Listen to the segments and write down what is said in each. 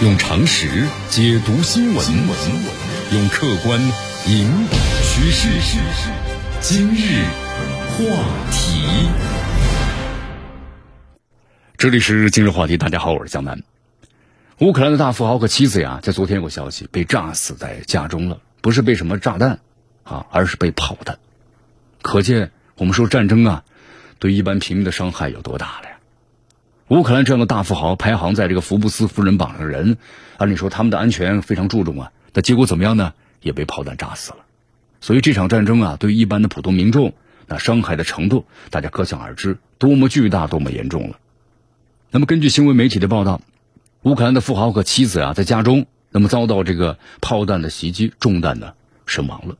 用常识解读新闻，用客观引导趋势。今日话题，这里是今日话题。大家好，我是江南。乌克兰的大富豪和妻子呀，在昨天有个消息被炸死在家中了，不是被什么炸弹啊，而是被炮弹。可见我们说战争啊，对一般平民的伤害有多大了？乌克兰这样的大富豪排行在这个福布斯富人榜上的人，按理说他们的安全非常注重啊，但结果怎么样呢？也被炮弹炸死了。所以这场战争啊，对于一般的普通民众，那伤害的程度，大家可想而知，多么巨大，多么严重了。那么根据新闻媒体的报道，乌克兰的富豪和妻子啊，在家中，那么遭到这个炮弹的袭击，中弹呢身亡了。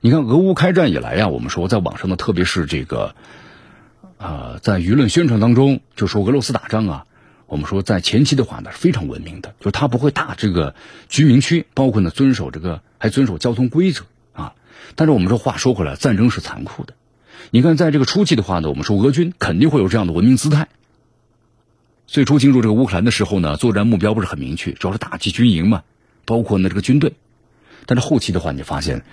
你看，俄乌开战以来呀，我们说在网上呢，特别是这个。啊，在舆论宣传当中就说俄罗斯打仗啊，我们说在前期的话呢是非常文明的，就是他不会打这个居民区，包括呢遵守这个还遵守交通规则啊。但是我们说话说回来，战争是残酷的。你看，在这个初期的话呢，我们说俄军肯定会有这样的文明姿态。最初进入这个乌克兰的时候呢，作战目标不是很明确，主要是打击军营嘛，包括呢这个军队。但是后期的话，你发现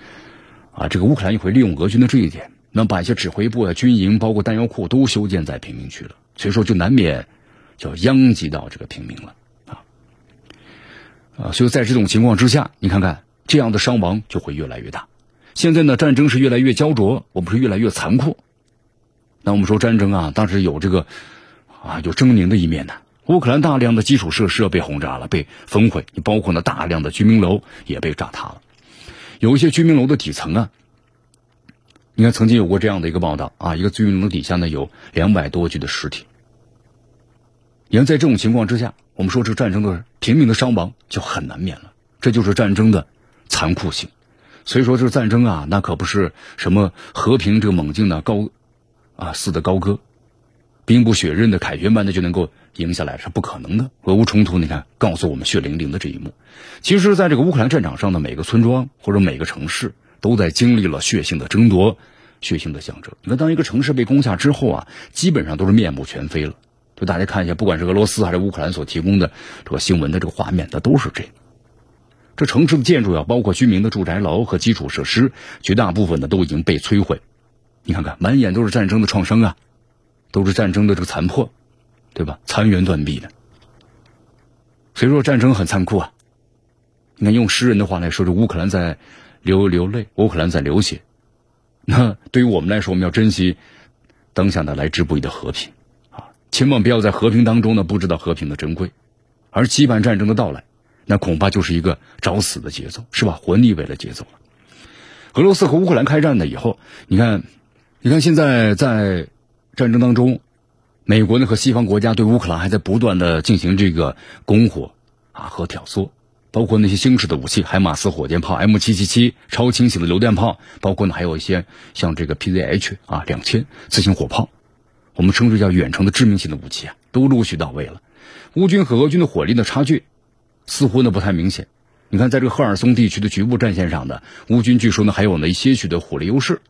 啊，这个乌克兰也会利用俄军的这一点。那把一些指挥部啊、军营，包括弹药库都修建在平民区了，所以说就难免就殃及到这个平民了啊啊！所以在这种情况之下，你看看这样的伤亡就会越来越大。现在呢，战争是越来越焦灼，我们是越来越残酷。那我们说战争啊，当时有这个啊有狰狞的一面的。乌克兰大量的基础设施被轰炸了，被焚毁，你包括呢大量的居民楼也被炸塌了，有一些居民楼的底层啊。你看，曾经有过这样的一个报道啊，一个居民楼底下呢有两百多具的尸体。你看，在这种情况之下，我们说这战争的平民的伤亡就很难免了，这就是战争的残酷性。所以说，这战争啊，那可不是什么和平这个猛进的高啊似的高歌，兵不血刃的凯旋般的就能够赢下来，是不可能的。俄乌冲突，你看告诉我们血淋淋的这一幕。其实，在这个乌克兰战场上的每个村庄或者每个城市。都在经历了血腥的争夺，血腥的象征。你看，当一个城市被攻下之后啊，基本上都是面目全非了。就大家看一下，不管是俄罗斯还是乌克兰所提供的这个新闻的这个画面，它都是这。这城市的建筑啊，包括居民的住宅楼和基础设施，绝大部分呢都已经被摧毁。你看看，满眼都是战争的创伤啊，都是战争的这个残破，对吧？残垣断壁的。所以说，战争很残酷啊。你看，用诗人的话来说，这乌克兰在。流流泪，乌克兰在流血。那对于我们来说，我们要珍惜当下的来之不易的和平啊！千万不要在和平当中呢不知道和平的珍贵，而期盼战争的到来，那恐怕就是一个找死的节奏，是吧？活逆位的节奏了。俄罗斯和乌克兰开战了以后，你看，你看现在在战争当中，美国呢和西方国家对乌克兰还在不断的进行这个拱火啊和挑唆。包括那些新式的武器，海马斯火箭炮、M 七七七超轻型的榴弹炮，包括呢还有一些像这个 PZH 啊两千自行火炮，我们称之叫远程的致命性的武器啊，都陆续到位了。乌军和俄军的火力的差距似乎呢不太明显。你看，在这个赫尔松地区的局部战线上的乌军，据说呢还有呢一些许的火力优势。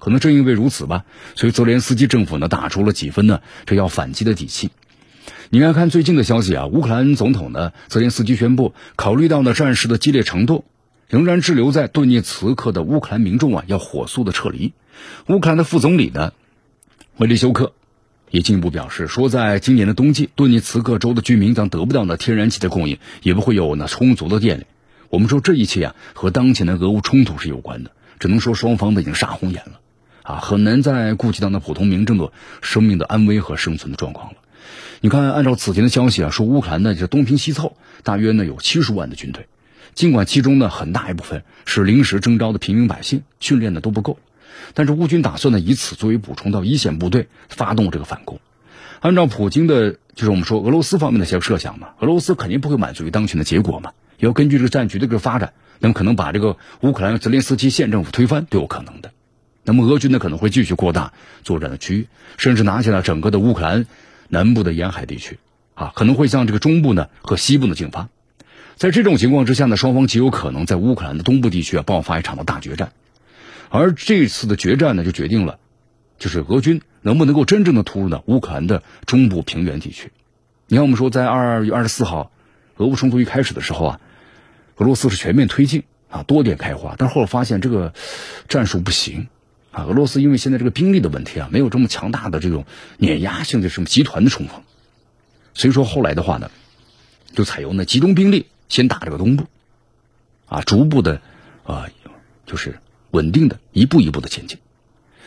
可能正因为如此吧，所以泽连斯基政府呢打出了几分呢这要反击的底气。你看看最近的消息啊，乌克兰总统呢泽连斯基宣布，考虑到呢战事的激烈程度，仍然滞留在顿涅茨克的乌克兰民众啊要火速的撤离。乌克兰的副总理呢维利修克也进一步表示说，在今年的冬季，顿涅茨克州的居民将得不到呢天然气的供应，也不会有呢充足的电力。我们说这一切啊和当前的俄乌冲突是有关的，只能说双方都已经杀红眼了啊，很难再顾及到那普通民众的生命的安危和生存的状况了。你看，按照此前的消息啊，说乌克兰呢就东拼西凑，大约呢有七十万的军队。尽管其中呢很大一部分是临时征召的平民百姓，训练的都不够，但是乌军打算呢以此作为补充到一线部队，发动这个反攻。按照普京的，就是我们说俄罗斯方面的一些设想嘛，俄罗斯肯定不会满足于当前的结果嘛，要根据这个战局的这个发展，那么可能把这个乌克兰泽连斯基县政府推翻都有可能的。那么俄军呢可能会继续扩大作战的区域，甚至拿下了整个的乌克兰。南部的沿海地区，啊，可能会向这个中部呢和西部呢进发。在这种情况之下呢，双方极有可能在乌克兰的东部地区啊爆发一场的大决战。而这次的决战呢，就决定了，就是俄军能不能够真正的突入呢乌克兰的中部平原地区。你看，我们说在二月二十四号，俄乌冲突一开始的时候啊，俄罗斯是全面推进啊，多点开花，但后来发现这个战术不行俄罗斯因为现在这个兵力的问题啊，没有这么强大的这种碾压性的什么集团的冲锋，所以说后来的话呢，就采用呢集中兵力先打这个东部，啊，逐步的啊，就是稳定的一步一步的前进。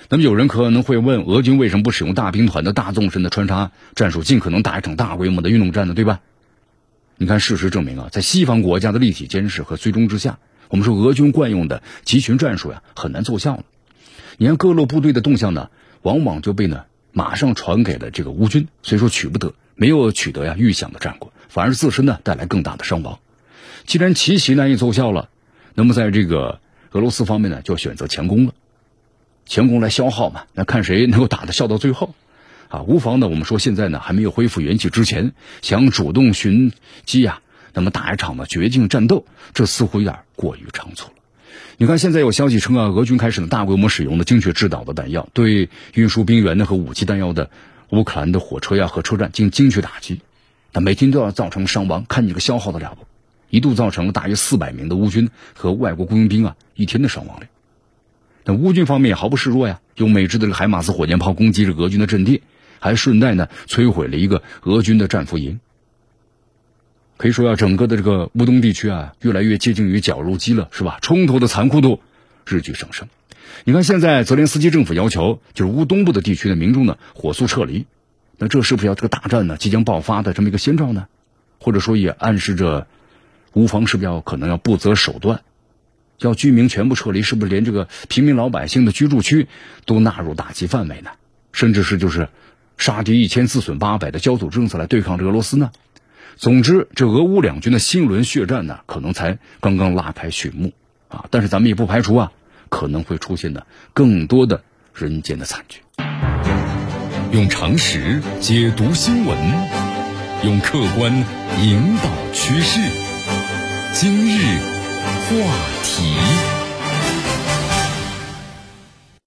那么有人可能会问，俄军为什么不使用大兵团的大纵深的穿插战术，尽可能打一场大规模的运动战呢？对吧？你看，事实证明啊，在西方国家的立体监视和追踪之下，我们说俄军惯用的集群战术呀，很难奏效了。你看各路部队的动向呢，往往就被呢马上传给了这个乌军，所以说取不得，没有取得呀预想的战果，反而自身呢带来更大的伤亡。既然奇袭难以奏效了，那么在这个俄罗斯方面呢，就要选择强攻了，强攻来消耗嘛，那看谁能够打得笑到最后。啊，无妨呢。我们说现在呢还没有恢复元气之前，想主动寻机呀，那么打一场呢绝境战斗，这似乎有点过于仓促了。你看，现在有消息称啊，俄军开始了大规模使用的精确制导的弹药，对运输兵员呢和武器弹药的乌克兰的火车呀和车站进行精确打击，那每天都要造成伤亡，看你个消耗的了不？一度造成了大约四百名的乌军和外国雇佣兵啊一天的伤亡量。那乌军方面也毫不示弱呀，用美制的这个海马斯火箭炮攻击着俄军的阵地。还顺带呢摧毁了一个俄军的战俘营，可以说呀，整个的这个乌东地区啊，越来越接近于绞肉机了，是吧？冲突的残酷度日趋上升。你看，现在泽连斯基政府要求就是乌东部的地区的民众呢火速撤离，那这是不是要这个大战呢即将爆发的这么一个先兆呢？或者说也暗示着乌方是不是要可能要不择手段，要居民全部撤离？是不是连这个平民老百姓的居住区都纳入打击范围呢？甚至是就是。杀敌一千，自损八百的焦土政策来对抗这个俄罗斯呢？总之，这俄乌两军的新轮血战呢，可能才刚刚拉开序幕啊！但是咱们也不排除啊，可能会出现的更多的人间的惨剧。用常识解读新闻，用客观引导趋势。今日话题。